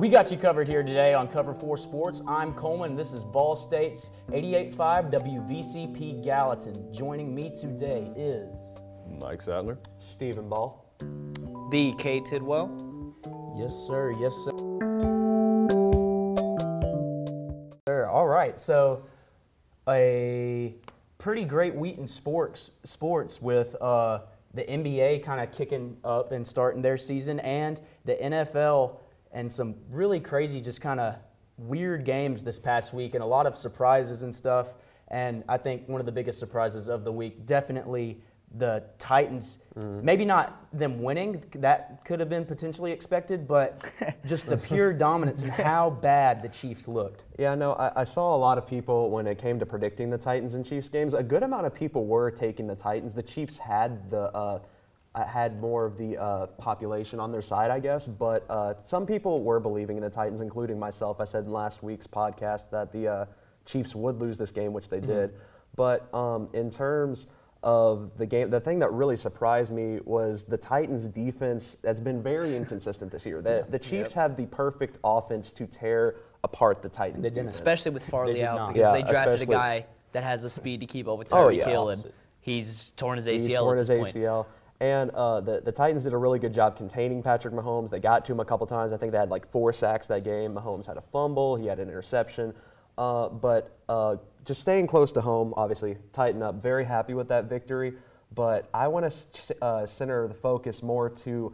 We got you covered here today on Cover 4 Sports. I'm Coleman. This is Vol State's 88.5 WVCP Gallatin. Joining me today is Mike Sadler. Stephen Ball. The K Tidwell. Yes, sir. Yes, sir. Sir. All right. So, a pretty great week in sports. Sports with uh, the NBA kind of kicking up and starting their season, and the NFL and some really crazy, just kind of weird games this past week, and a lot of surprises and stuff. And I think one of the biggest surprises of the week, definitely the Titans. Maybe not them winning, that could have been potentially expected, but just the pure dominance and how bad the Chiefs looked. Yeah, no, I, I saw a lot of people when it came to predicting the Titans and Chiefs games. A good amount of people were taking the Titans. The Chiefs had the uh, had more of the uh, population on their side, I guess. But uh, some people were believing in the Titans, including myself. I said in last week's podcast that the uh, Chiefs would lose this game, which they did. But um, in terms of the game, the thing that really surprised me was the Titans' defense has been very inconsistent this year. The, the Chiefs have the perfect offense to tear apart the Titans. They didn't. Especially with Farley did out not. because Yeah, they drafted especially- a guy that has the speed to keep up with Oh, yeah. Hill, and he's torn his ACL. He's torn at his this point. And uh, the, the Titans did a really good job containing Patrick Mahomes. They got to him a couple times. I think they had like four sacks that game. Mahomes had a fumble, he had an interception. Uh, but uh, just staying close to home, obviously, tighten up. Very happy with that victory. But I want to uh, center the focus more to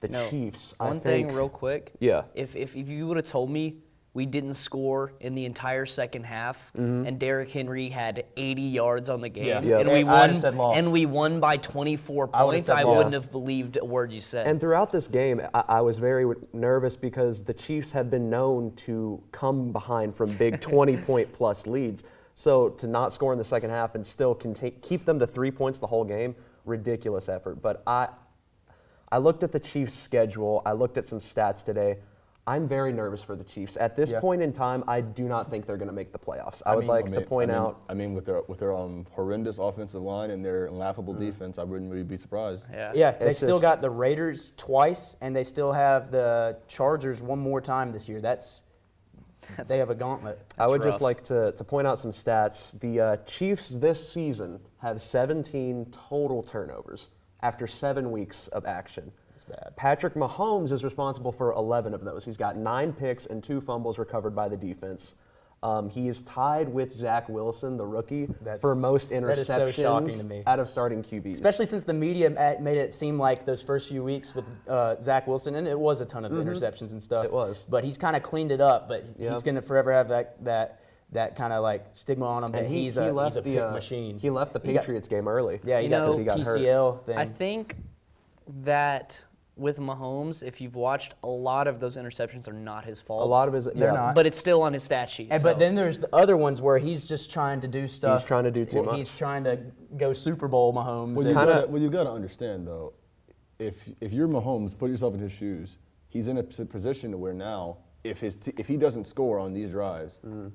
the No, Chiefs. One thing, real quick. Yeah. If, if, if you would have told me we didn't score in the entire second half, mm-hmm. and Derrick Henry had 80 yards on the game, Yeah. And we won, said loss. and we won by 24 points, said I wouldn't have believed a word you said. And throughout this game, I, I was very nervous because the Chiefs have been known to come behind from big 20 point plus leads. So to not score in the second half and still contain, keep them to three points the whole game, ridiculous effort. But I, I looked at the Chiefs' schedule. I looked at some stats today. I'm very nervous for the Chiefs. At this Yeah. point in time, I do not think they're going to make the playoffs. I, would mean- like I to point I mean, out. I mean, with their with their um, horrendous offensive line and their laughable defense, I wouldn't really be surprised. yeah. Yeah, they It's still just- got the Raiders twice, and they still have the Chargers one more time this year. That's, they have a gauntlet. I would just like to, to point out some stats. The uh, Chiefs this season have 17 total turnovers after seven weeks of action. That's bad. Patrick Mahomes is responsible for 11 of those. He's got nine picks and two fumbles recovered by the defense. Um, he is tied with Zach Wilson, the rookie, That's- for most interceptions is so shocking to me. out of starting QBs. Especially since the media made it seem like those first few weeks with uh, Zach Wilson, and it was a ton of interceptions and stuff. Mm-hmm. It was. but he's kind of cleaned it up. But Yeah. he's going to forever have that that that kind of like stigma on him that he, he's he a left he's a the pick uh, machine. He left the He got- Patriots game early. yeah, he You got know- this He got hurt. PCL thing. I think that with Mahomes, if you've watched, a lot of those interceptions are not his fault. A lot of his They're yeah. not. but it's still on his stat sheet. And, so- but then there's the other ones where he's just trying to do stuff. He's trying to do too well, He's trying to go Super Bowl Mahomes. Well, you and- Kinda- gotta, well, you got to understand though, if if you're Mahomes, put yourself in his shoes. He's in a position to where now, if his t- if he doesn't score on these drives, mm-hmm.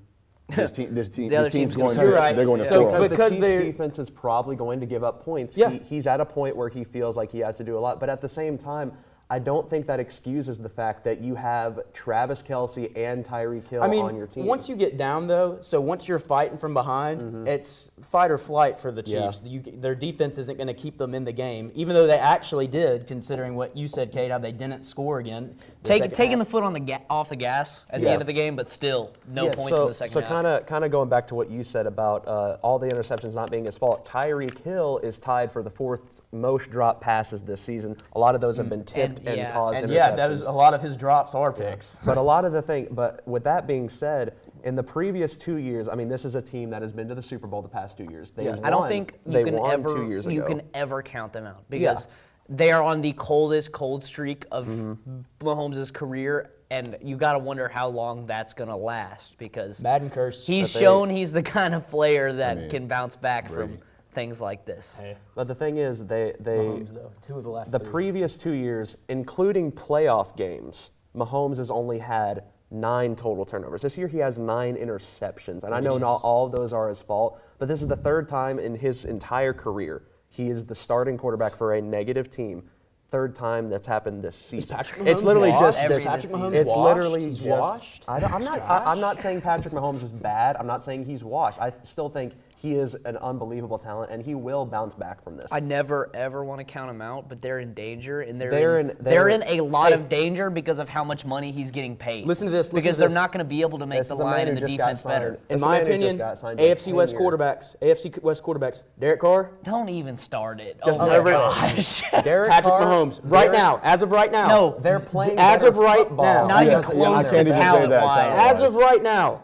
This team this team The this team's team's going gonna to. You're right. they're going to So, score. because, because the they're- defense is probably going to give up points. Yeah. He, he's at a point where he feels like he has to do a lot, but at the same time, I don't think that excuses the fact that you have Travis Kelce and Tyreek Hill I mean, on your team. once you get down though, so once you're fighting from behind, it's fight or flight for the Mm-hmm. Yeah. Chiefs. You, their defense isn't going to keep them in the game, even though they actually did, considering what you said, Kate, how they didn't score again. the Take, second taking the foot on the ga- off the gas at the end of the game, but still no Yeah, points so, in the second so half. kind of kind of going back to what you said about uh, all the interceptions not being his fault. Tyreek Hill is tied for the fourth most drop passes this season. A lot of those have been tipped and, And- yeah. caused and yeah, that was a lot of his drops are picks. But a lot of the thing, but with that being said, in the previous two years, I mean, this is a team that has been to the Super Bowl the past two years. They Yeah. I don't think you they can won ever two years you can ever count them out because they are on the coldest cold streak of Mm-hmm. Mahomes' career, and you got to wonder how long that's going to last because Madden curse. he's But they- shown he's the kind of player that mean, can bounce back from Brady. Things like this. Hey, But the thing is, they they Mahomes, though, two of the last the three. previous two years, including playoff games, Mahomes has only had nine total turnovers. This year he has nine interceptions, and I know not all of those are his fault, but this is the third time in his entire career he is the starting quarterback for a negative team third time that's happened this season. Patrick it's literally washed? just this, Patrick Mahomes it's washed? literally He's just washed? I don't, I'm not I, I'm not saying Patrick Mahomes is bad. I'm not saying he's washed. I still think he is an unbelievable talent and he will bounce back from this. I never ever want to count him out, but they're in danger, and they're They're in, in- they're, they're- in a lot Hey. of danger because of how much money he's getting paid. Listen to this, listen because to they're this. not going to be able to make This the is a man line who and the defense better. In It's my man who just opinion, got signed to a AFC West 10-year quarterbacks, AFC West quarterbacks, Derek Carr, Don't even start it. Just oh my Herbert, gosh. Derek Patrick Carr, Mahomes. Right Derek- now, as of right now. No, They're playing As of right football. now. Not even Yeah, I close can't even say talent that, wise. talent-wise. As of right now,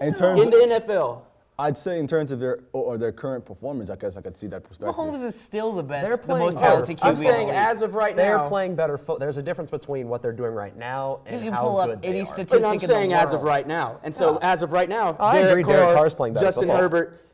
In terms, in the NFL. I'd say in terms of their or or their current performance, I guess I could see that perspective. Mahomes is still the best, They're the playing most better talented QB. I'm in the saying league. as of right now. They're now. playing better foot. There's a difference between what they're doing right now and You can how pull up good they any are. statistic And I'm in the saying as of world. right now. And so as of right now, I Derek agree, Carr, Derek Carr's playing better Justin football. Herbert,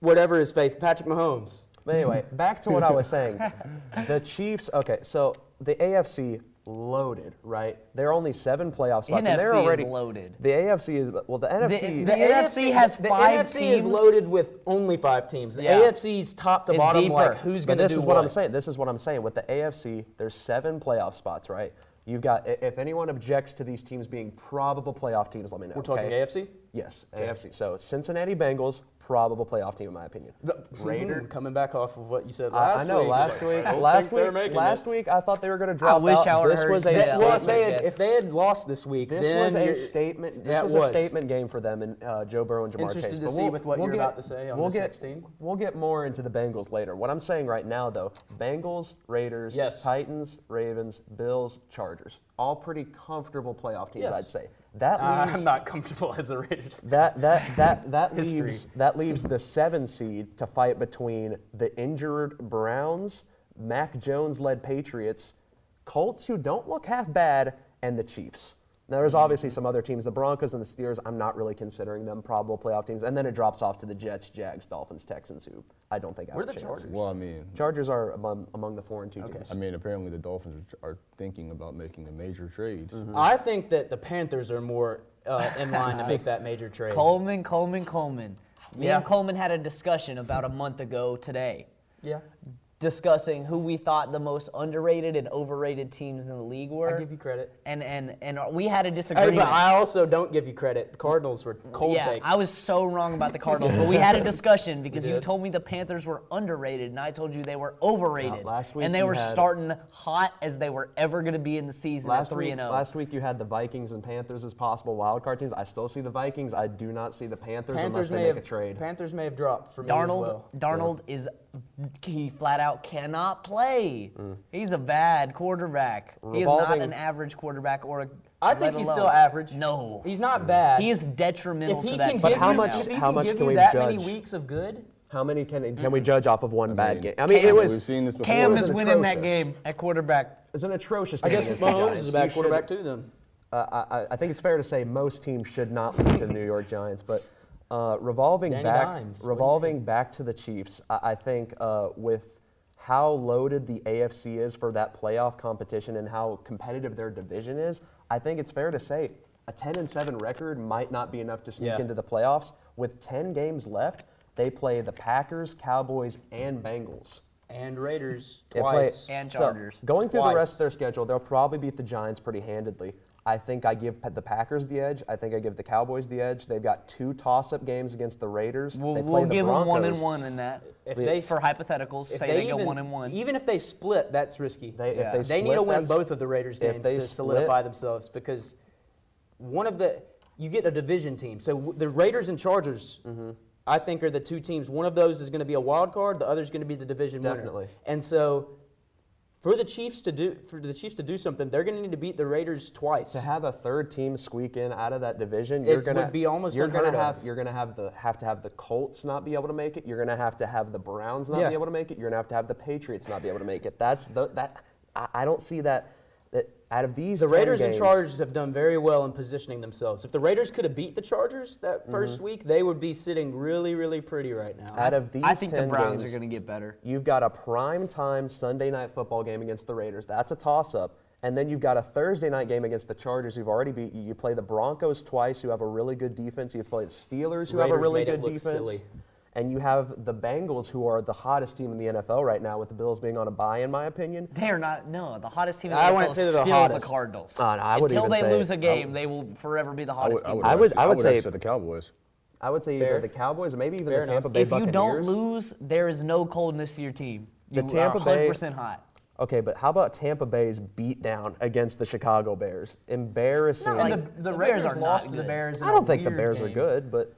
whatever his face, Patrick Mahomes. But anyway, back to what I was saying. The Chiefs. Okay, so the AFC loaded, right? There are only seven playoff spots, and they're NFC is already loaded. The AFC is well. The NFC. the NFC has the five NFC is loaded with only five teams. The Yeah. AFC's top to It's bottom, deeper. like who's But going to do this is what, what I'm saying. This is what I'm saying. With the AFC, there's seven playoff spots, right? You've got. i- If anyone objects to these teams being probable playoff teams, let me know. We're talking okay? AFC. Yes, AFC. So Cincinnati Bengals, probable playoff team in my opinion. The, Raider coming back off of what you said I, last I know. week. Last I week, don't last week, last it. week, I thought they were going to drop wish out. I This was a say Well, if they had yeah. if they had lost this week, This then was a you're- statement. This that was, a statement game for them and uh, Joe Burrow and Ja'Marr Interested Chase. to But see we'll- with what we'll you're get- about to say on we'll this get, next team. We'll get more into the Bengals later. What I'm saying right now, though, Bengals, Raiders, Yes. Titans, Ravens, Bills, Chargers, all pretty comfortable playoff teams, Yes. I'd say. That Uh, leaves I'm not comfortable as a Raiders. that that that that leaves that leaves the seven seed to fight between the injured Browns, Mac Jones led Patriots, Colts who don't look half bad, and the Chiefs. Now, there's obviously some other teams, the Broncos and the Steelers. I'm not really considering them probable playoff teams, and then it drops off to the Jets, Jags, Dolphins, Texans, who I don't think have Where a the chance. Chargers? Well, I mean, Chargers are among, among the four and two teams. I mean, apparently the Dolphins are, are thinking about making a major trade. Mm-hmm. I think that the Panthers are more uh, in line to make that major trade. Coleman, Coleman, Coleman. Me Yeah. and Coleman had a discussion about a month ago today, Yeah, discussing who we thought the most underrated and overrated teams in the league were. I give you credit. and and and we had a Hey, disagreement. but I also don't give you credit. The Cardinals were cold yeah, take. I was so wrong about the Cardinals, but we had a discussion because you told me the Panthers were underrated, and I told you they were overrated. Now, last week and they were had- starting hot as they were ever going to be in the season Last at three week, and oh. zero. last week you had the Vikings and Panthers as possible wild card teams. I still see the Vikings. I do not see the Panthers, Panthers unless they make have a trade. Panthers may have dropped for me as well. Darnold is he flat out cannot play. He's a bad quarterback. He is not an average quarterback or a. I think he's alone- still average. No, He's not bad. he is detrimental if he to can that give But how you, much- if he how can much give can you we that many weeks of good, How many can can we judge off of one bad mean, game? I mean, Cam- it was We've seen this before. Cam is an winning that game at quarterback. It's an atrocious. I guess against the Mahomes Giants. is a You bad should- quarterback too. Then Uh, I, I think it's fair to say most teams should not lose to the New York Giants, but uh, revolving Danny back, Dimes, what do you revolving back to the Chiefs, I, I think uh, with how loaded the AFC is for that playoff competition and how competitive their division is, I think it's fair to say a 10 and 7 record might not be enough to sneak Yeah. into the playoffs. With 10 games left, they play the Packers, Cowboys, and Bengals. and Raiders They play- twice. And so, Chargers. going through the rest of their schedule, they'll probably beat the Giants pretty handedly. I think I give the Packers the edge. I think I give the Cowboys the edge. They've got two toss-up games against the Raiders. We'll, they play we'll the give them one Broncos. and one in that. If they- for hypotheticals, if say they, they, even, go one and one. even if they split, that's risky. They, Yeah. they, They split, need to win both of the Raiders games they to split- solidify themselves because one of the you get a division team. So the Raiders and Chargers, Mm-hmm. I think, are the two teams. One of those is going to be a wild card. The other is going to be the division Definitely. winner. And so, for the Chiefs to do for the Chiefs to do something, they're going to need to beat the Raiders twice. To have a third team squeak in out of that division, It you're gonna would be almost you're gonna have of. you're gonna have the have to have the Colts not be able to make it. You're gonna have to have the Browns not Yeah. be able to make it. You're gonna have to have the Patriots not be able to make it. That's the, that I, I don't see that. That out of these the 10 Raiders and Chargers have done very well in positioning themselves. If the Raiders could have beat the Chargers that 1st Mm-hmm. week, they would be sitting really, really pretty right now. out of these I think the Browns games, are going to get better. You've got a prime time Sunday night football game against the Raiders. That's a toss up. And then you've got a Thursday night game against the Chargers who've already beat you. You play the Broncos twice, who have a really good defense. You play the Steelers, who have a Raiders really made it good look defense. silly. And you have the Bengals, who are the hottest team in the NFL right now, with the Bills being on a bye, in my opinion. They are not. No, the hottest team in the I NFL wouldn't is say they're the still hottest. the Cardinals. Uh, I would Until even they say- lose a I game, they will forever be the hottest would, I team. would, I would- actually, I would actually say- the Cowboys. I would say Fair. either the Cowboys or maybe even Fair the Tampa enough. Bay if you don't lose, there is no coldness to your team. The You Tampa are Bay- 100% hot. Okay, but how about Tampa Bay's beatdown against the Chicago Bears? Embarrassing. and like, the, the the, Bears Raiders are not lost to the good. Bears. in I a don't think the weird Bears are game. good, but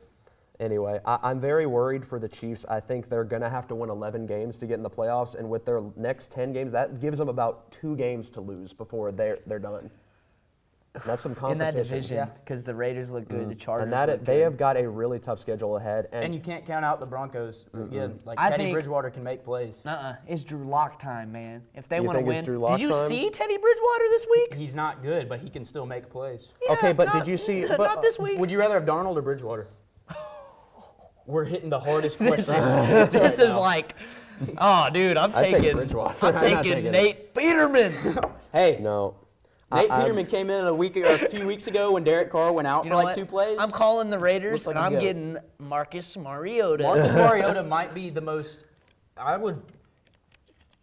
anyway, I, I'm very worried for the Chiefs. I think they're going to have to win 11 games to get in the playoffs, and with their next 10 games, that gives them about two games to lose before they're they're done. And that's some in competition. that division because the Raiders look good, mm-hmm. the Chargers and that look they good. have got a really tough schedule ahead. And, And you can't count out the Broncos again. Like I Teddy think- Bridgewater can make plays. Uh-uh. It's Drew Lock time, man. If they want to win, Drew did you time? see Teddy Bridgewater this week? He's not good, but he can still make plays. Yeah, Okay, but not- did you see- Not this week. Would you rather have Darnold or Bridgewater? We're hitting the hardest questions. this is like, oh, dude, I'm I'd take taking, Bridgewater. I'm I'm not taking taking it. Nate Peterman. hey, no. Nate I- I'm- Peterman came in a week or a few weeks ago when Derek Carr went out You for know like what? two plays. I'm calling the Raiders, Looks like and a I'm goat. getting Marcus Mariota. Marcus Mariota might be the most. I would.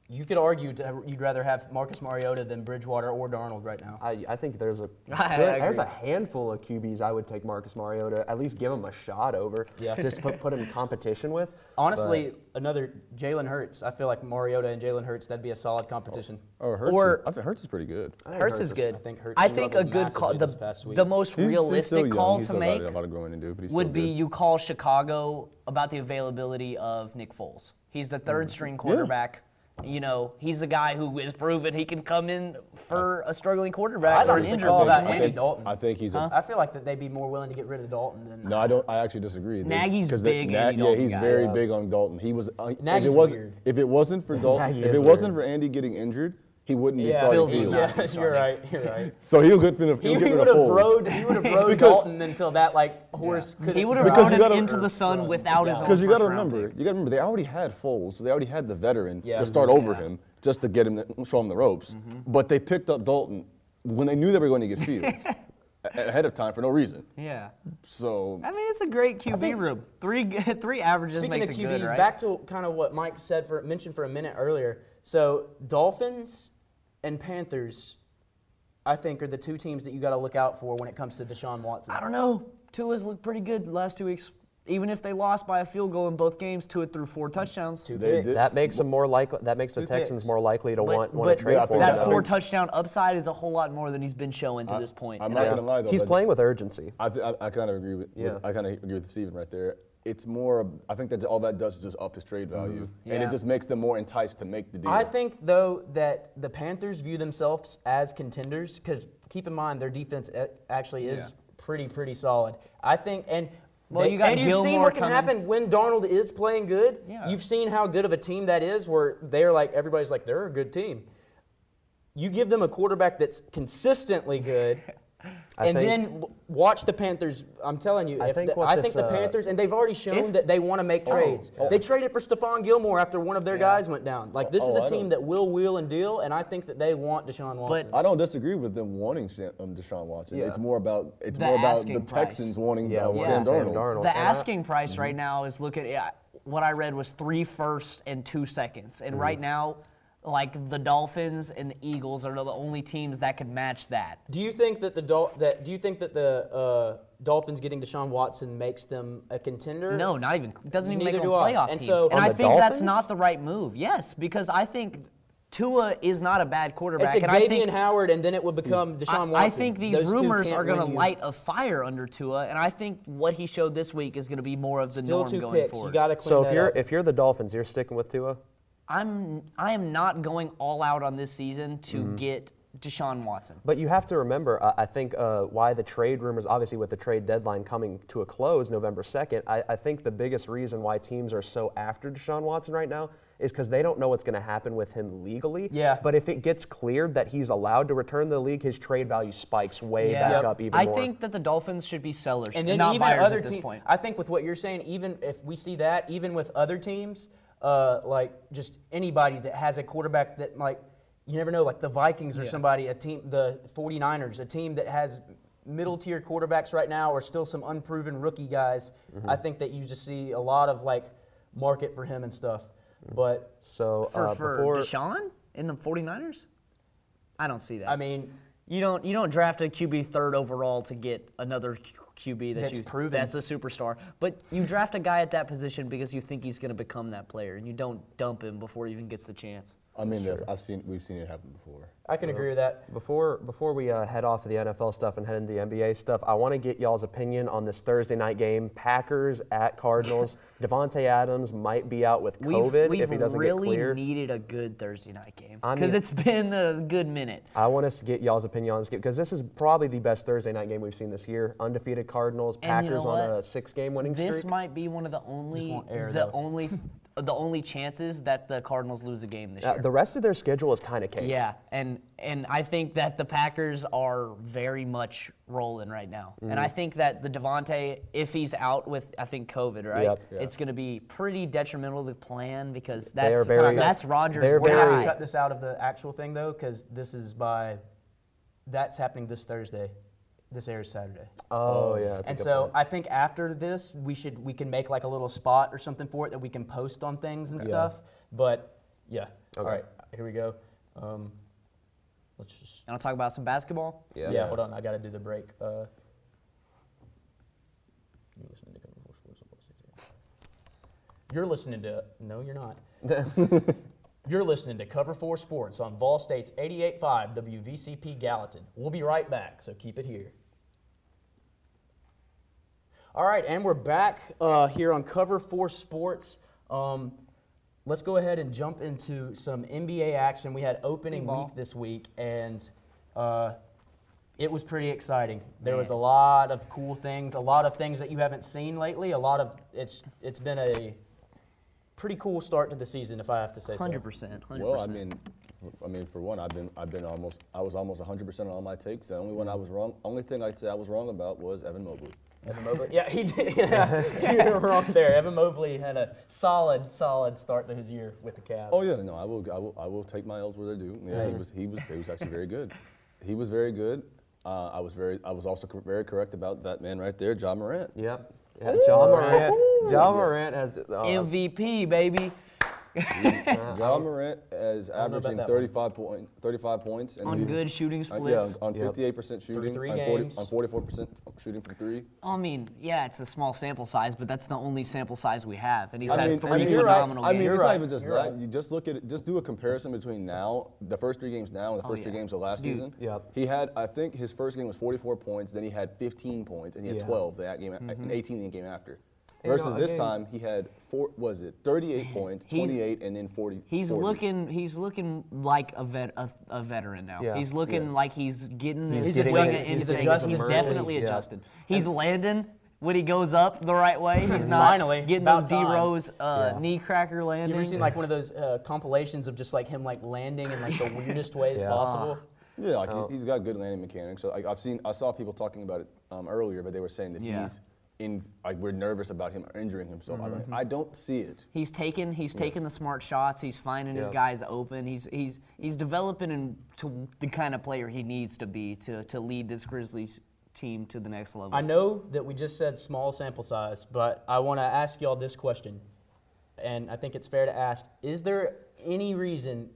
You could argue to, you'd rather have Marcus Mariota than Bridgewater or Darnold right now. I, I think there's a I good- there's a handful of QBs I would take Marcus Mariota at least give him a shot over. Yeah. Just put put him in competition with. Honestly, another Jalen Hurts. I feel like Mariota and Jalen Hurts that'd be a solid competition. Oh, Hurts Or- is, I think Hurts is pretty good. I think Hurts is good. I think Hurts I think a good call, the, this past week. the most He's- he's realistic still young. call He's to make got a lot of growing to do, would be good. you call Chicago about the availability of Nick Foles. He's the Mm. third string quarterback. You know, he's a guy who is proven he can come in for a struggling quarterback I'd or an honestly injured call that. Andy Dalton. I think he's a. I feel like that they'd be more willing to get rid of Dalton than. No, I don't. I actually disagree. They- Nagy's 'cause they- big Na- Andy Yeah, he's guy. very Yeah. big on Dalton. He was. Uh, if it wasn't, weird. if it wasn't for Dalton, if is it wasn't for Andy getting injured, he wouldn't be Yeah, starting Filthy Fields. not. yeah, you're right. You're right. So he'll get rid of. He, He'll he get rid would of have Foles. rode. He would have rode Because- Dalton until that like horse could. He would have Because thrown you him gotta- into the sun without his own Because you got to first round remember, you got to remember, they already had Foles, so they already had the veteran Yeah. to start over Yeah. him, just to get him, show him the ropes. Mm-hmm. But they picked up Dalton when they knew they were going to get Fields ahead of time for no reason. Yeah. So I mean, it's a great QB room. Three three averages Speaking makes of it QBs, good, right? back to kind of what Mike said for mentioned for a minute earlier. So Dolphins and Panthers, I think, are the two teams that you got to look out for when it comes to Deshaun Watson. I don't know. Tua's looked pretty good the last two weeks. Even if they lost by a field goal in both games, Tua threw four touchdowns. Two They picks. did- That makes them more likely. That makes the Two Texans picks. more likely to But- want want but to trade Yeah, for him. that I four touchdown upside is a whole lot more than he's been showing to I- this point. I'm not I- gonna lie though. He's but playing with urgency. I, th- I, I kind of agree with, with- Yeah. I kind of agree with Steven right there. It's more. I think that all that does is just up his trade value, mm-hmm. and Yeah. it just makes them more enticed to make the deal. I think though that the Panthers view themselves as contenders because keep in mind their defense actually is pretty pretty solid. I think and. Well, they- you got and you've seen what can coming. happen when Darnold is playing good. Yeah. You've seen how good of a team that is, where they're like everybody's like they're a good team. You give them a quarterback that's consistently good, I and think- then watch the Panthers. I'm telling you, I if think the, what I this, think the uh, Panthers, and they've already shown if- that they want to make trades. oh. They traded for Stephon Gilmore after one of their guys went down. Like this Oh, is a I team don't- that will wheel and deal, and I think that they want Deshaun Watson. But I don't disagree with them wanting um, Deshaun Watson. Yeah. It's more about it's The more about the asking price. Texans wanting Yeah, uh, yeah. Sam Sam Darnold. Darnold. The And asking price right now is look at yeah, what I read was three firsts and two seconds, and right now, like the Dolphins and the Eagles are the only teams that could match that. do you think that the Dol- that do you think that the uh, Dolphins getting Deshaun Watson makes them a contender? No, not even. Doesn't even Neither make them do a I. playoff And team. so- and I the think that's not the right move. Yes, because I think Tua is not a bad quarterback. It's and I Xavien think, Howard, and then it would become Deshaun Watson. I, I think these Those rumors are going to light a fire under Tua, and I think what he showed this week is going to be more of the Still norm two going picks. forward. You got to clean So if you're up. if you're the Dolphins, you're sticking with Tua. I'm I am not going all out on this season to Mm-hmm. get Deshaun Watson. But you have to remember, I, I think uh, why the trade rumors, obviously with the trade deadline coming to a close November 2nd, I, I think the biggest reason why teams are so after Deshaun Watson right now is because they don't know what's going to happen with him legally. Yeah. But if it gets cleared that he's allowed to return to the league, his trade value spikes way back Yep. up even I more. I think that the Dolphins should be sellers and then not even buyers other at this teams. point. I think with what you're saying, even if we see that, even with other teams, uh, like just anybody that has a quarterback that like you never know, like the Vikings or somebody, a team, the 49ers, a team that has middle tier quarterbacks right now, or still some unproven rookie guys. Mm-hmm. I think that you just see a lot of like market for him and stuff. But So For, uh, for before Deshaun in the 49ers? I don't see that. I mean, you don't you don't draft a QB third overall to get another Q- QB that That's you proven. that's a superstar. But you draft a guy at that position because you think he's going to become that player, and you don't dump him before he even gets the chance. I mean, I've seen we've seen it happen before. I can agree with that. Before before we uh, head off of the NFL stuff and head into the NBA stuff, I want to get y'all's opinion on this Thursday night game: Packers at Cardinals. Davante Adams might be out with COVID We've, we've if he doesn't really get cleared. Really needed a good Thursday night game I because mean- it's been a good minute. I want us to get y'all's opinion on this game because this is probably the best Thursday night game we've seen this year. Undefeated Cardinals, And you know Packers on a six-game winning This streak. might be one of the only the though. only the only chances that the Cardinals lose a game this Uh, year. the rest of their schedule is kind of cake. Yeah, and and I think that the Packers are very much rolling right now, and Mm-hmm. I think that the Davante, if he's out with I think COVID, right, Yep. Yeah. it's going to be pretty detrimental to the plan because They are that's very- that's Rodgers' they're We're gonna have to very- cut this out of the actual thing though, because this is by. That's happening this Thursday. This airs Saturday. Oh yeah. And so point. I think after this, we should we can make like a little spot or something for it that we can post on things and stuff. But yeah. All Okay. right, here we go. Um, let's just. And I'll talk about some basketball. Yeah. Yeah, hold on. I got to do the break. Uh, you're listening to Cover Four Sports on Pulse 68. You're listening to no, you're not. you're listening to Cover Four Sports on Vol State's 88.5 WVCP Gallatin. We'll be right back, so keep it here. All right, and we're back uh, here on Cover Four Sports. Um, let's go ahead and jump into some NBA action. We had opening Ball. week this week, and uh, it was pretty exciting. There was a lot of cool things, a lot of things that you haven't seen lately. A lot of it's it's been a pretty cool start to the season, if I have to say so. Hundred percent. Well, I mean, I mean, for one, I've been I've been almost I was almost 100 percent on all my takes. The only one I was wrong, only thing I'd say I was wrong about was Evan Mobley. Evan Mobley. Yeah, he did. Yeah, you were wrong there. Evan Mobley had a solid, solid start to his year with the Cavs. Oh yeah, no, I will I will I will take my L's where they're due. Yeah, he was he was he was actually very good. He was very good. Uh, I was very I was also cor- very correct about that man right there, Ja Morant. Yep. Yeah, Ja Morant. Ja Morant has. Uh, MVP baby. Ja Morant is don't know about averaging that 35 point 35 points and On he- good shooting uh, splits. yeah, on Yep. 58% shooting, three on, 40, games. on 44% shooting from three. I mean, yeah, it's a small sample size, but that's the only sample size we have, and he's I had mean, three I mean, you're right. phenomenal I mean, games. it's right. not even just You're that. right. You just look at it, just do a comparison between now, the first three games now, and the Oh, first three yeah. games of last Dude. season. Yep. He had, I think, his first game was 44 points. Then he had 15 points, and he had Yeah. 12 that game, and 18 the game after. You know, Versus this again- time, he had four. Was it 38 points, 28, and then 40. He's 40. looking. He's looking like a vet, a, a veteran now. Yeah. He's looking Yes. like he's getting He's his getting swing his- into he's things. adjusting He's definitely yeah. adjusted. He's landing when he goes up the right way. He's not Finally, getting those about D time. Rose uh, Yeah. knee cracker landings. You landings. ever seen like one of those uh, compilations of just like him like landing in like the weirdest ways Yeah. possible? Yeah, like Oh. he, he's got good landing mechanics. So like, I've seen, I saw people talking about it um, earlier, but they were saying that Yeah. he's in. Like we're nervous about him injuring himself. I, Mm-hmm. don't, I don't see it. He's taking he's taking the smart shots. He's finding his guys open. He's he's he's developing into the kind of player he needs to be to to lead this Grizzlies team to the next level. I know that we just said small sample size, but I want to ask y'all this question, and I think it's fair to ask: Is there any reason?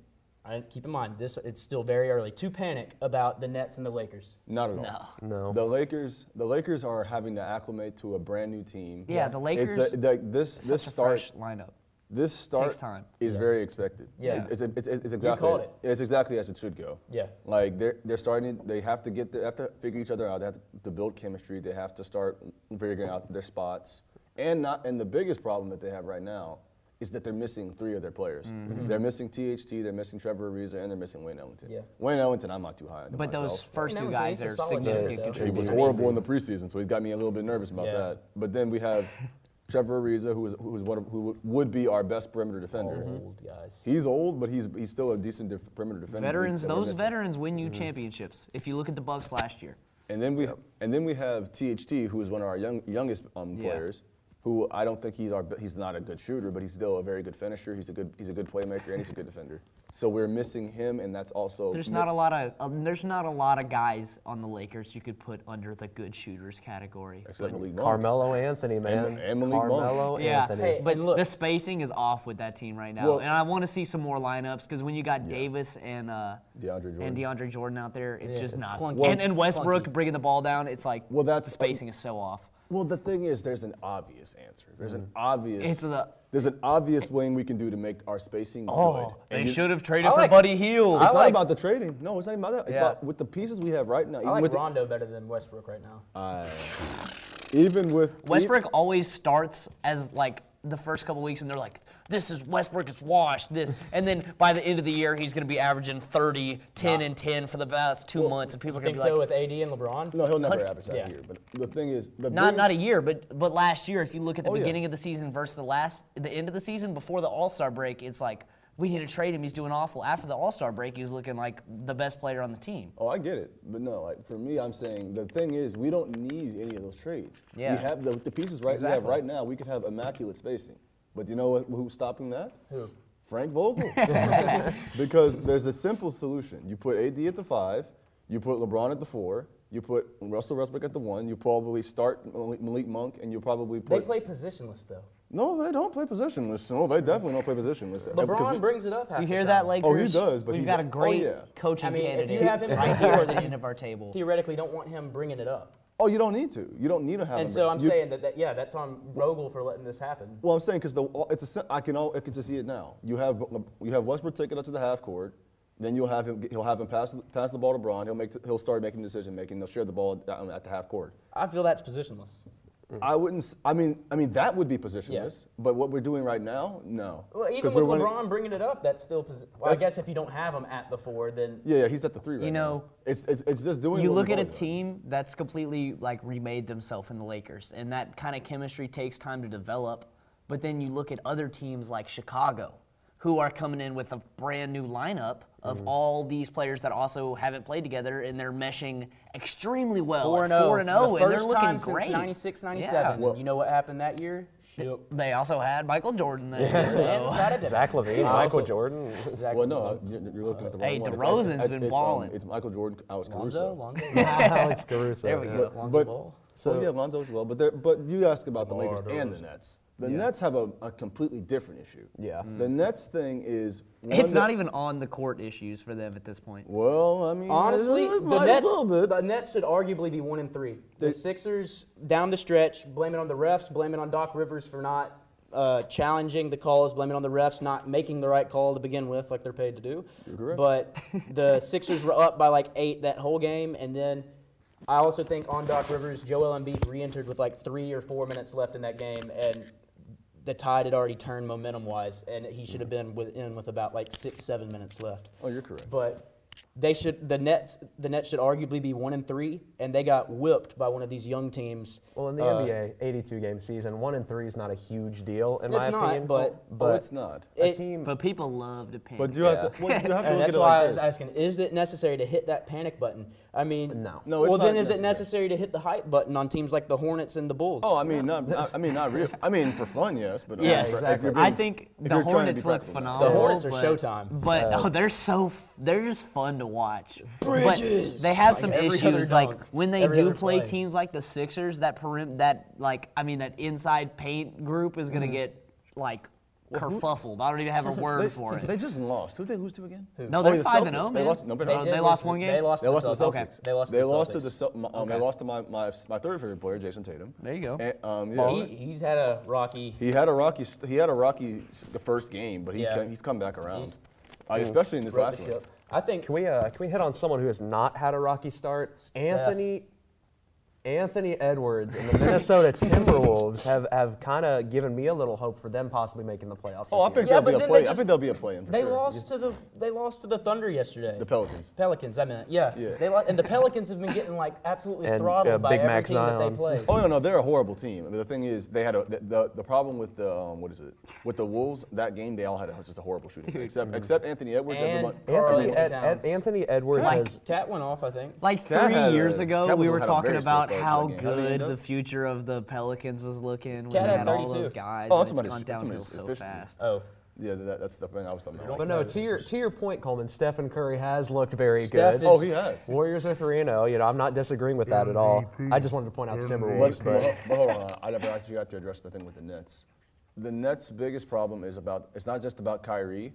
I, keep in mind this; it's still very early to panic about the Nets and the Lakers. Not at all. No. No. The Lakers, the Lakers are having to acclimate to a brand new team. Yeah, the Lakers. It's Lakers. a, like this such this a start fresh lineup. this start Takes time. is very expected. Yeah. it's, it's, it's, it's exactly called it. it's exactly as it should go. Yeah. like they're they're starting. They have to get they have to figure each other out. They have to, to build chemistry. They have to start figuring out their spots. And not and the biggest problem that they have right now is that they're missing three of their players. Mm-hmm. They're missing THT. They're missing Trevor Ariza, and they're missing Wayne Ellington. Yeah. Wayne Ellington, I'm not too high on. But those first No, two guys are significant player. He was horrible in the preseason, so he's got me a little bit nervous about Yeah. that. But then we have Trevor Ariza, who is who is one of, who would be our best perimeter defender. Old guys. He's old, but he's he's still a decent def- perimeter defender. Veterans, those veterans win you championships. If you look at the Bucks last year. And then we and then we have THT, who is one of our young, youngest um, Yeah. Players. Who I don't think he's our he's not a good shooter, but he's still a very good finisher. He's a good he's a good playmaker and he's a good defender. So we're missing him, and that's also There's not a lot of um, there's not a lot of guys on the Lakers you could put under the good shooters category. except Malik Monk. Carmelo Anthony, man. and Malik Monk. Carmelo yeah, Hey, but look- the spacing is off with that team right now, Well- and I want to see some more lineups because when you got Davis and uh, DeAndre and Jordan. DeAndre Jordan out there, it's Yeah, just it's not. clunky. and, and Westbrook Clunky. bringing the ball down, it's like Well, that's- the spacing is so off. Well, the thing is, there's an obvious answer. There's an obvious. It's the- there's an obvious thing we can do to make our spacing Oh, good. they And you- should have traded I for like- Buddy Hield. I It's not like- about the trading. No, it's not about that. It's Yeah. about with the pieces we have right now. I Even like with the- Rondo better than Westbrook right now. Uh, even with Westbrook always starts as like the first couple weeks, and they're like, "This is Westbrook is washed." This, and then by the end of the year, he's going to be averaging 30, 10, and 10 for the past two months, and people are going to be like, so like, with AD and LeBron? No, he'll never Hundred- average that yeah. here. But the thing is, the not big- not a year, but but last year, if you look at the Oh, yeah. beginning of the season versus the last, the end of the season before the All Star break, it's like we need to trade him. He's doing awful. After the All Star break, he was looking like the best player on the team. Oh, I get it, but no, like for me, I'm saying the thing is we don't need any of those trades. Yeah. We have the, the pieces right we have right now. We could have immaculate spacing, but you know what, who's stopping that? Who? Frank Vogel. because there's a simple solution. You put AD at the five, you put LeBron at the four, you put Russell Westbrook at the one. You probably start Malik Malik Monk, and you probably play They play positionless though. no, they don't play positionless. No, they definitely don't play positionless. Because LeBron we- brings it up. Half You the hear time. that, Lakers? Oh, he does, but we've he's got a- a oh, great yeah. coaching I mean, if you have him right at here at the end of our table. Theoretically, don't want him bringing it up. Oh, you don't need to. You don't need to have. And so I'm you- saying that, that yeah, that's on Vogel for letting this happen. Well, I'm saying because the uh, it's a I can all, I can just see it now. You have uh, you have Westbrook take it up to the half court, then you'll have him he'll have him pass pass the ball to Bron. He'll make he'll start making decision making. They'll share the ball uh, at the half court. I feel that's positionless. Mm. I wouldn't. s- I mean, I mean that would be positionless. But what we're doing right now, no. Well, 'Cause even we're with running- LeBron bringing it up, that's still. Posi- well, I guess if you don't have him at the four, then Yeah, yeah, he's at the three right You now. know, it's it's, it's just doing. you look at a LeBron does. team that's completely like remade themselves in the Lakers, and that kind of chemistry takes time to develop. But then you look at other teams like Chicago, who are coming in with a brand new lineup of Mm-hmm. all these players that also haven't played together, and they're meshing extremely well. four and zero. Four and the zero, and they're first looking time great. 96, 97. Yeah. And you know what happened that year? Ship. They also had Michael Jordan there. And so- Saturday. Zach LaVine, I Michael also- Jordan. Exactly. Well, no, you're, you're looking at the wrong Hey, one. It's- DeRozan's it's- been it's, um, balling. it's Michael Jordan, Alex Lonzo, Caruso. Lonzo. Alex Caruso. There we yeah. go. Lonzo but, Ball. So yeah, Lonzo as well. But but you ask about the Lakers and the Nets. The Nets have a, a completely different issue. Yeah. The Nets thing is. It's not even on the court issues for them at this point. Well, I mean, Honestly, it the Nets, little the Nets should arguably be one and three. The Sixers down the stretch, blame it on the refs, blame it on Doc Rivers for not uh, challenging the calls, blame it on the refs not making the right call to begin with, like they're paid to do. correct. But the Sixers were up by like eight that whole game, and then I also think on Doc Rivers, Joel Embiid re-entered with like three or four minutes left in that game, and the tide had already turned momentum-wise, and he should have been within with about like six, seven minutes left. Oh, you're correct. But they should the Nets the Nets should arguably be one and three, and they got whipped by one of these young teams. Well, in the Uh, NBA, 82 game season, one and three is not a huge deal in my not, opinion. but- oh, but it's not. a It- team. But people love to panic. But you have to. Well, you have to And look that's at it why like I was this. asking: Is it necessary to hit that panic button? I mean, No. No, it's well, then not is it necessary. necessary to hit the hype button on teams like the Hornets and the Bulls? Oh, I mean, not. not- I mean, not real. I mean, for fun, yes, but uh, Yeah, if exactly. you're I think the you're trying to be Hornets look phenomenal. The Hornets are but- Showtime. But Uh, oh, they're so f- they're just fun to watch. Bridges! But they have Like some issues. Like when they every do play play. teams like the Sixers, that perim that like I mean that inside paint group is gonna get like kerfuffled. I don't even have a word They, for it. they just lost. Who did they lose to again? No, Oh, they're the five and Celtics. zero, They lost. No, They no, did lost one game? They lost. They to lost to the Celtics. Celtics. They lost. They to the lost to Celtics. the Cel- my, um, They lost to my, my my third favorite player, Jayson Tatum. There you go. And, um, He, he's had a rocky. He had a rocky. He had a rocky the first game, but he Yeah. came, he's come back around, uh, especially in this last one. I think Can we uh, can we hit on someone who has not had a rocky start? Anthony Anthony Edwards and the Minnesota Timberwolves have, have kind of given me a little hope for them possibly making the playoffs. Oh, I this think year. Yeah, there'll be a then play. they I just- think there'll be a play in. For they sure. lost to the they lost to the Thunder yesterday. the Pelicans. Pelicans, I meant, yeah. Yeah. They lo- and the Pelicans have been getting like absolutely And, throttled uh, by Big every Mac team that they play. Oh no, no, they're a horrible team. I mean, the thing is, they had a the, the, the problem with the um, what is it with the Wolves that game. They all had a, just a horrible shooting, except except Anthony Edwards. And Anthony, Anthony Ed, Ed, Anthony Edwards Cat, has Cat went off, I think. Like three years ago, we were talking about start to how that game. How did he good the future of the Pelicans was looking when Cat they had had all those guys. Oh, and I'm it's gone about his- I'm talking downhill so fast. Oh, Yeah, that, that's the thing I was talking about. But no, to your to your point, Coleman, Stephen Curry has looked very Steph good. is- Oh, he has. Warriors are three and zero. You know, I'm not disagreeing with that at all. I just wanted to point out the Timberwolves, But, but but, but hold on, I never actually got to address the thing with the Nets. The Nets' biggest problem is about it's not just about Kyrie.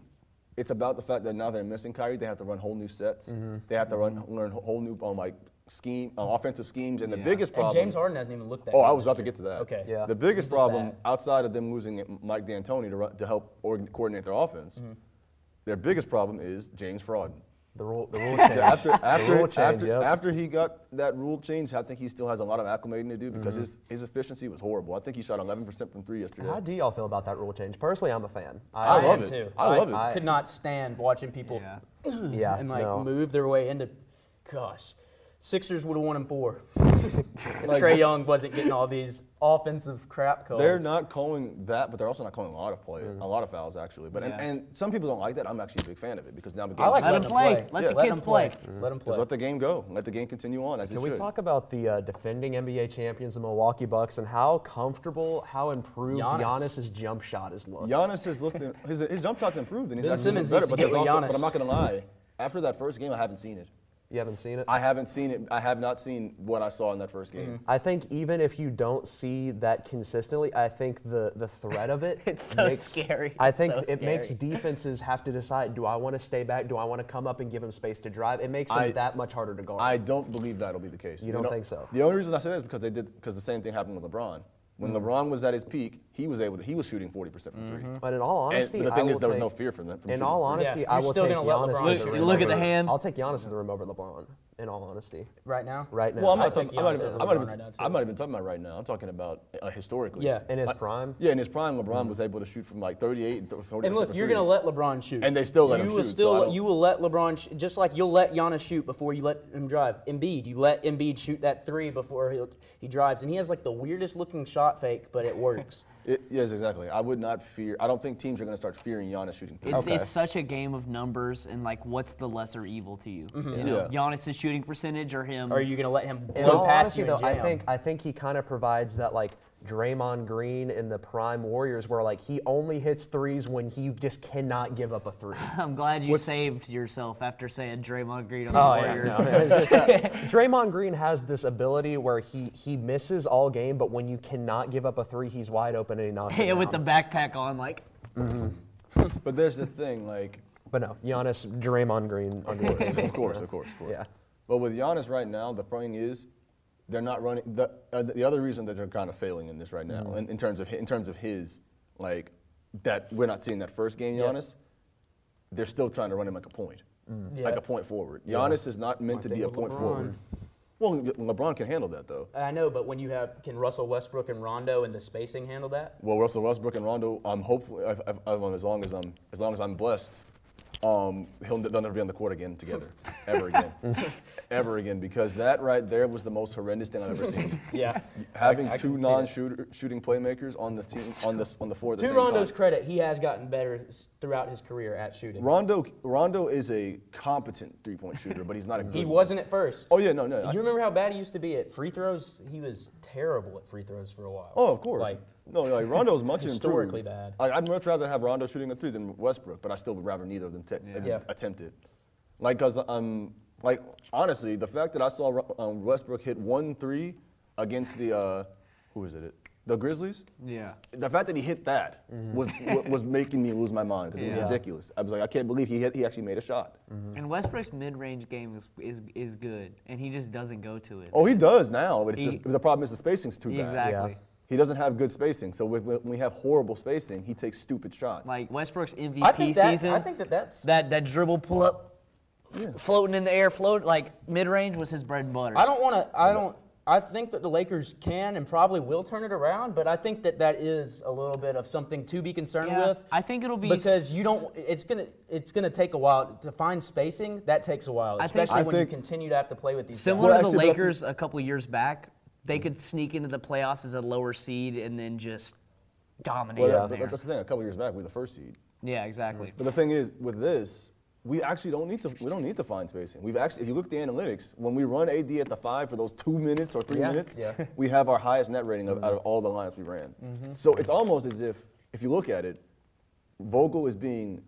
It's about the fact that now they're missing Kyrie. They have to run whole new sets. Mm-hmm. They have to run learn whole new um, like scheme, uh, offensive schemes. And the biggest And problem. James Harden hasn't even looked that. Oh, I was this about to get to that. Okay. Yeah. The biggest problem outside of them losing Mike D'Antoni to, run, to help org- coordinate their offense, Mm-hmm. their biggest problem is James Fraud. the rule the rule change. after the after rule change, after, yep. after he got that rule change, I think he still has a lot of acclimating to do because Mm-hmm. his, his efficiency was horrible. I think he shot 11% from three yesterday. How do y'all feel about that rule change? Personally, I'm a fan. I I love am it. too. I love it. I- Could not stand watching people yeah, and like no. move their way into. Gosh, Sixers would have won in four. if Trae Young wasn't getting all these offensive crap calls. They're not calling that, but they're also not calling a lot of play, Mm. a lot of fouls actually. But Yeah. and, and some people don't like that. I'm actually a big fan of it because now the I like Let letting them play. Let the Let kids them play. play. Let them play. Just let the game go. Let the game continue on as Can it we should. talk about the uh, defending NBA champions, the Milwaukee Bucks, and how comfortable, how improved Giannis. Giannis's jump shot is looked? Giannis is looking. His, his jump shot's improved and he's Ben actually Simmons better. But, get there's with also, but I'm not gonna lie. After that first game, I haven't seen it. You haven't seen it? I haven't seen it. I have not seen what I saw in that first game. Mm-hmm. I think even if you don't see that consistently, I think the the threat of it It's so makes, scary. I think so it makes defenses have to decide: Do I want to stay back? Do I want to come up and give him space to drive? It makes I- him that much harder to guard. I don't believe that'll be the case. You don't think so? The only reason I say that is because they did because the same thing happened with LeBron. When Mm. LeBron was at his peak, he was able to he was shooting 40% from three. but in all And honesty, the I thing is, will there was no take- fear from them. From In shooting all from three. honesty, Yeah, I you're will still take gonna let Giannis. LeBron to the shoot. rim Look- look at the over- hand. I'll take Giannis to the rim over LeBron. In all honesty, right now. right now. Well, I'm not, think talking, I'm, not even, I'm, not even, right now. I'm not even talking about right now. I'm talking about uh, historically. Yeah. in his Like, prime. Yeah, in his prime, LeBron was able to shoot from like 38 and 40 And look, you're going to let LeBron shoot. And they still let you him will shoot, so Still, I don't- you will let LeBron, sh- just like you'll let Giannis shoot before you let him drive. Embiid, you let Embiid shoot that three before he, he drives. And he has like the weirdest looking shot fake, but it works. It, yes, exactly. I would not fear. I don't think teams are going to start fearing Giannis shooting threes. It's, it's such a game of numbers and like what's the lesser evil to you? Mm-hmm. You know, Yeah. Giannis' shooting percentage or him? Or are you going to let him In blow past honesty, you though, and I think I think he kind of provides that like Draymond Green in the prime Warriors, where like he only hits threes when he just cannot give up a three. I'm glad you saved yourself after saying Draymond Green on the Oh, yeah, Warriors. Draymond Green has this ability where he he misses all game, but when you cannot give up a three, he's wide open and he knocks it Yeah, with the backpack on, like mm-hmm. But there's the thing, like, But no, Giannis, Draymond Green under the table. of course, of course, of course. Yeah. But with Giannis right now, the thing is, they're not running. The, uh, the other reason that they're kind of failing in this right now, Mm-hmm. in, in terms of in terms of his, like, that we're not seeing that first game Giannis. They're still trying to run him like a point, Mm. like Yeah. a point forward. Giannis is not meant to be a point LeBron. forward. Well, LeBron can handle that though. I know, but when you have, can Russell Westbrook and Rondo and the spacing handle that? Well, Russell Westbrook and Rondo, I'm hopefully, if, if, um, as long as I'm, as long as I'm blessed, um, he'll, they'll never be on the court again together, ever again, ever again, because that right there was the most horrendous thing I've ever seen. Yeah. Having I- I two can see that. non-shooter shooting playmakers on the team on the on the floor at the To Rondo's time. credit, he has gotten better throughout his career at shooting. Rondo Rondo is a competent three-point shooter, but he's not a good. he wasn't at first. Oh yeah, no, no. I- You remember how bad he used to be at free throws? He was terrible at free throws for a while. Oh, of course. Like, no, like Rondo's much Historically improved. bad. Like, I'd much rather have Rondo shooting a three than Westbrook, but I still would rather neither of them te- Yeah. attempt it. Like, cause um, like honestly, the fact that I saw Ro- um, Westbrook hit one three against the uh, who is it? The Grizzlies. yeah. The fact that he hit that was wa- was making me lose my mind because it Mm-hmm. Yeah. was ridiculous. I was like, I can't believe he hit, he actually made a shot. And Westbrook's mid-range game is, is is good, and he just doesn't go to it. Oh, he does now, but it's He- just the problem is the spacing's too bad. exactly. He doesn't have good spacing, so when when we have horrible spacing, he takes stupid shots. Like Westbrook's MVP I think that, season. I think that that's. that that dribble pull up, floating in the air, float like mid-range was his bread and butter. I don't want to. I don't. I think that the Lakers can and probably will turn it around, but I think that that is a little bit of something to be concerned Yeah, with. I think it'll be because you don't. It's gonna. It's gonna take a while to find spacing. That takes a while, I think- especially I when think- you continue to have to play with these. Similar Well, to the actually, that's- Lakers a couple years back, they could sneak into the playoffs as a lower seed and then just dominate well, that- there. that's the thing. A couple years back, we were the first seed. Yeah, exactly. But the thing is, with this, we actually don't need to. We don't need to find spacing. We've actually, if you look at the analytics, when we run AD at the five for those two minutes or three Yeah, minutes, yeah. we have our highest net rating of, out of all the lines we ran. Mm-hmm. So it's almost as if, if you look at it, Vogel is being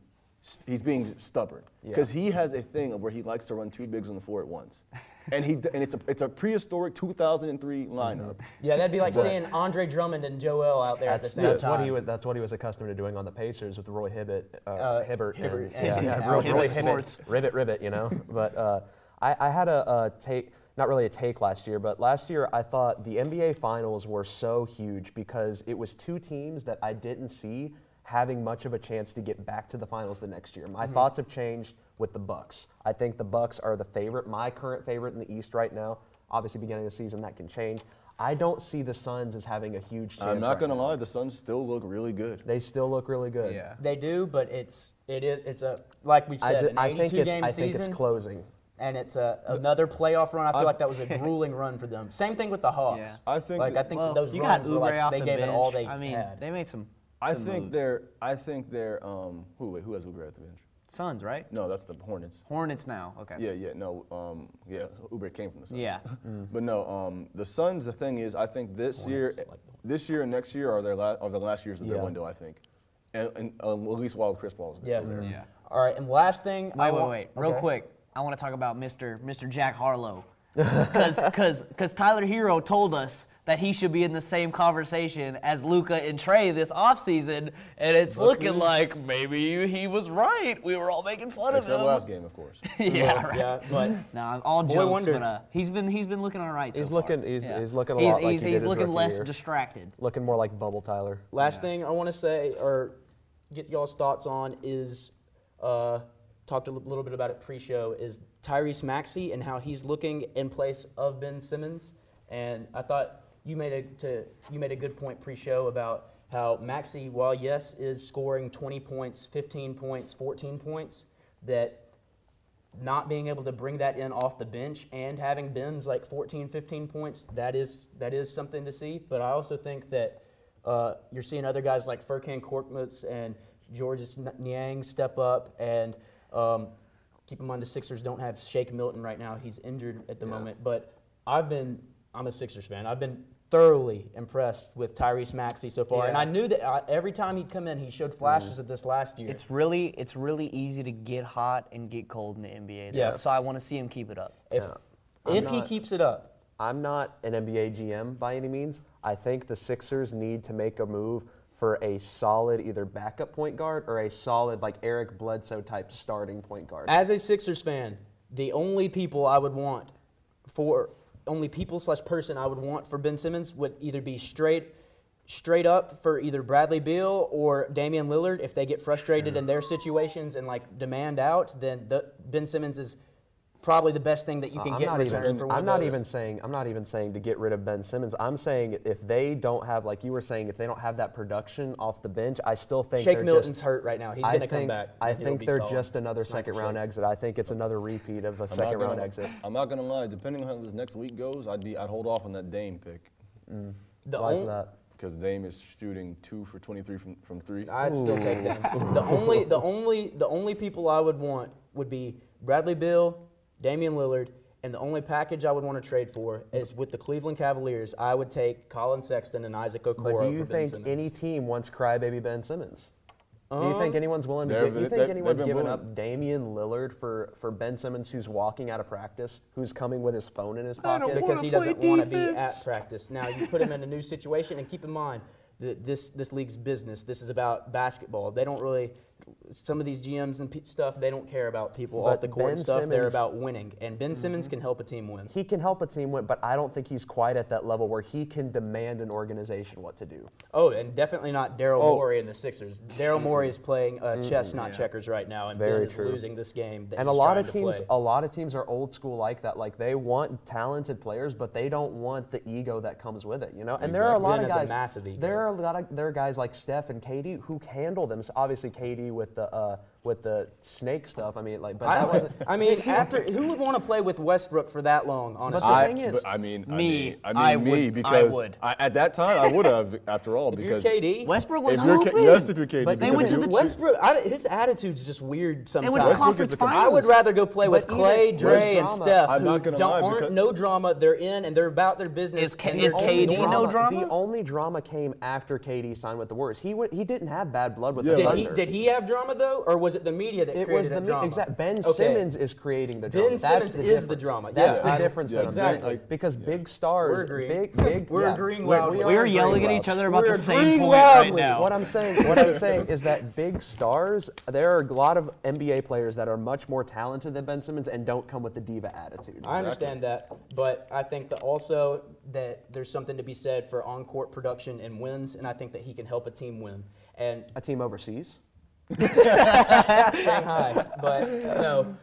he's being stubborn because he has a thing of where he likes to run two bigs on the floor at once, and he and it's a it's a prehistoric 2003 lineup. Yeah, that'd be like But- seeing Andre Drummond and Joel out there That's, at the same that's time. what he was. That's what he was accustomed to doing on the Pacers with Roy Hibbert, uh, Hibbert, Hibbert, and- and- yeah, and Roy, Hibbert Roy Hibbert, ribbit, ribbit, you know. But uh, I, I had a, a take, not really a take last year, but last year I thought the NBA Finals were so huge because it was two teams that I didn't see having much of a chance to get back to the finals the next year. My mm-hmm. thoughts have changed with the Bucks. I think the Bucks are the favorite, my current favorite in the East right now. Obviously, beginning of the season that can change. I don't see the Suns as having a huge chance. I'm not right gonna now. lie, the Suns still look really good. They still look really good. Yeah. They do, but it's it is it's a like we said ju- an I 82 think it's game I think season, it's closing. and it's a, another playoff run. I feel I- like that was a grueling run for them. Same thing with the Hawks. Yeah. I think like that- I think Well, those you runs got were like off they the gave bench. it all they I mean, had. they made some. I think moves. they're I think they're um who wait, who has Oubre at the bench? Suns, right? No, that's the Hornets. Hornets now. Okay. Yeah, yeah, no, um, yeah, Oubre came from the Suns. Yeah. But no, um, the Suns. The thing is, I think this year, this year and next year are their la- are the last years of their Yeah. window. I think, and, and um, at least while Chris Paul is yeah. still there. Yeah. All right, and last thing. I Wait, wait, want- wait. Real okay. quick, I want to talk about Mr. Mr. Jack Harlow. because Because Tyler Herro told us that he should be in the same conversation as Luka and Trae this offseason, and it's looking who's- like maybe he was right. We were all making fun Except of him. last game, of course. yeah, right. Yeah, but No, I'm all Boy jokes, wonder. but uh, he's been he's been looking all right. He's so looking- far. he's- Yeah. he's looking a he's, lot like he's, he did he's his looking rookie less year. distracted. Looking more like Bubble Tyler. Last thing I want to say or get y'all's thoughts on is uh, talked a li- little bit about it pre-show is Tyrese Maxey and how he's looking in place of Ben Simmons. And I thought you made a to, you made a good point pre-show about how Maxey, while yes is scoring 20 points, 15 points, 14 points, that not being able to bring that in off the bench and having Ben's like 14, 15 points, that is that is something to see. But I also think that uh, you're seeing other guys like Furkan Korkmaz and Georges Niang step up. And um, keep in mind the Sixers don't have Shake Milton right now; he's injured at the moment. But I've been I'm a Sixers fan. I've been thoroughly impressed with Tyrese Maxey so far, and I knew that uh, every time he'd come in, he showed flashes of this last year. It's really it's really easy to get hot and get cold in the NBA. though. Yeah. So I want to see him keep it up. if Yeah. I'm if he keeps it up, I'm not an NBA GM by any means. I think the Sixers need to make a move for a solid either backup point guard or a solid like Eric Bledsoe type starting point guard. As a Sixers fan, the only people I would want for only people slash person I would want for Ben Simmons would either be straight straight up for either Bradley Beal or Damian Lillard. If they get frustrated in their situations and like demand out, then the, Ben Simmons is probably the best thing that you can I'm get in not return even, for one I'm of not those. even saying I'm not even saying to get rid of Ben Simmons. I'm saying if they don't have like you were saying if they don't have that production off the bench, I still think Shake they're Milton's just, hurt right now. He's going to come back. I think they're solid. just another Sniper second round Shake. exit. I think it's another repeat of a I'm second round gonna- exit. I'm not gonna lie. Depending on how this next week goes, I'd be I'd hold off on that Dame pick mm. The Why is that? because Dame is shooting two for 23 from from three. I'd still take them. The only, the only, the only people I would want would be Bradley Beal, Damian Lillard, and the only package I would want to trade for is with the Cleveland Cavaliers. I would take Collin Sexton and Isaac Okoro. But do you for think Simmons. any team wants crybaby Ben Simmons? do you think Um, anyone's willing to they're- give? You they- think they've anyone's been giving willing. up Damian Lillard for, for Ben Simmons, who's walking out of practice, who's coming with his phone in his pocket? because he doesn't want to be at practice. Now you put him in a new situation, and keep in mind that this this league's business. This is about basketball. They don't really. Some of these GMs and stuff, they don't care about people off the court Ben and stuff. They're about winning, and Ben Simmons can help a team win. He can help a team win, but I don't think he's quite at that level where he can demand an organization what to do. Oh, and definitely not Daryl Oh. Morey and the Sixers. Daryl Morey is playing uh, chess, not checkers, right now, and Very Ben is true. losing this game. That and a lot of teams, a lot of teams are old school like that. Like they want talented players, but they don't want the ego that comes with it. You know, and there are a lot Ben of has a guys. massive ego. There are a lot of there are guys like Steph and KD who handle them. Obviously, KD with the uh, with the snake stuff. I mean, like, but that wasn't. I mean, after who would want to play with Westbrook for that long? Honestly, the I, thing is- but I mean, I Me, mean, I mean I me would- I because would. I- at that time I would have. After all, if you're because KD, Westbrook was if K- hooping. yes, if you're KD, But they went to the Westbrook, I, his attitude's just weird They went to. Westbrook conference is the- I would rather go play with But Klay, even- Dre, and? Steph, I'm who not gonna don't, lie, aren't no drama. They're in and they're about their business. Is K- is KD only no drama? The only drama came after KD signed with the Warriors. He w- he didn't have bad blood with Yeah, the Did he Thunder. did he have drama though, or was it the media that It created was the that me- drama? exact. Ben Okay. Simmons is creating the Ben drama. That's Simmons the is the difference. drama. That's Yeah, the I- difference yeah, that I'm exactly. saying. Because big stars, We're agreeing. big big. We're yeah. agreeing We're- loudly. we We are are yelling at each other about We're the same agreeing point right now. What I'm saying, what I'm saying is that big stars, there are a lot of NBA players that are much more talented than Ben Simmons and don't come with the diva attitude. I understand that, but I think that also that there's something to be said for on-court production and wins, and I think that he can help a team win. And A team overseas. Shanghai, but no.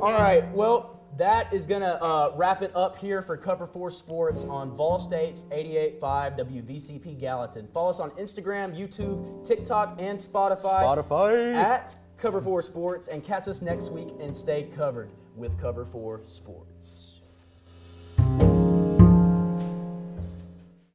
All right, well, that is going to uh, wrap it up here for Cover 4 Sports on Vol State's 88.5 WVCP Gallatin. Follow us on Instagram, YouTube, TikTok, and Spotify. Spotify. At Cover 4 Sports, and catch us next week and stay covered with Cover 4 Sports.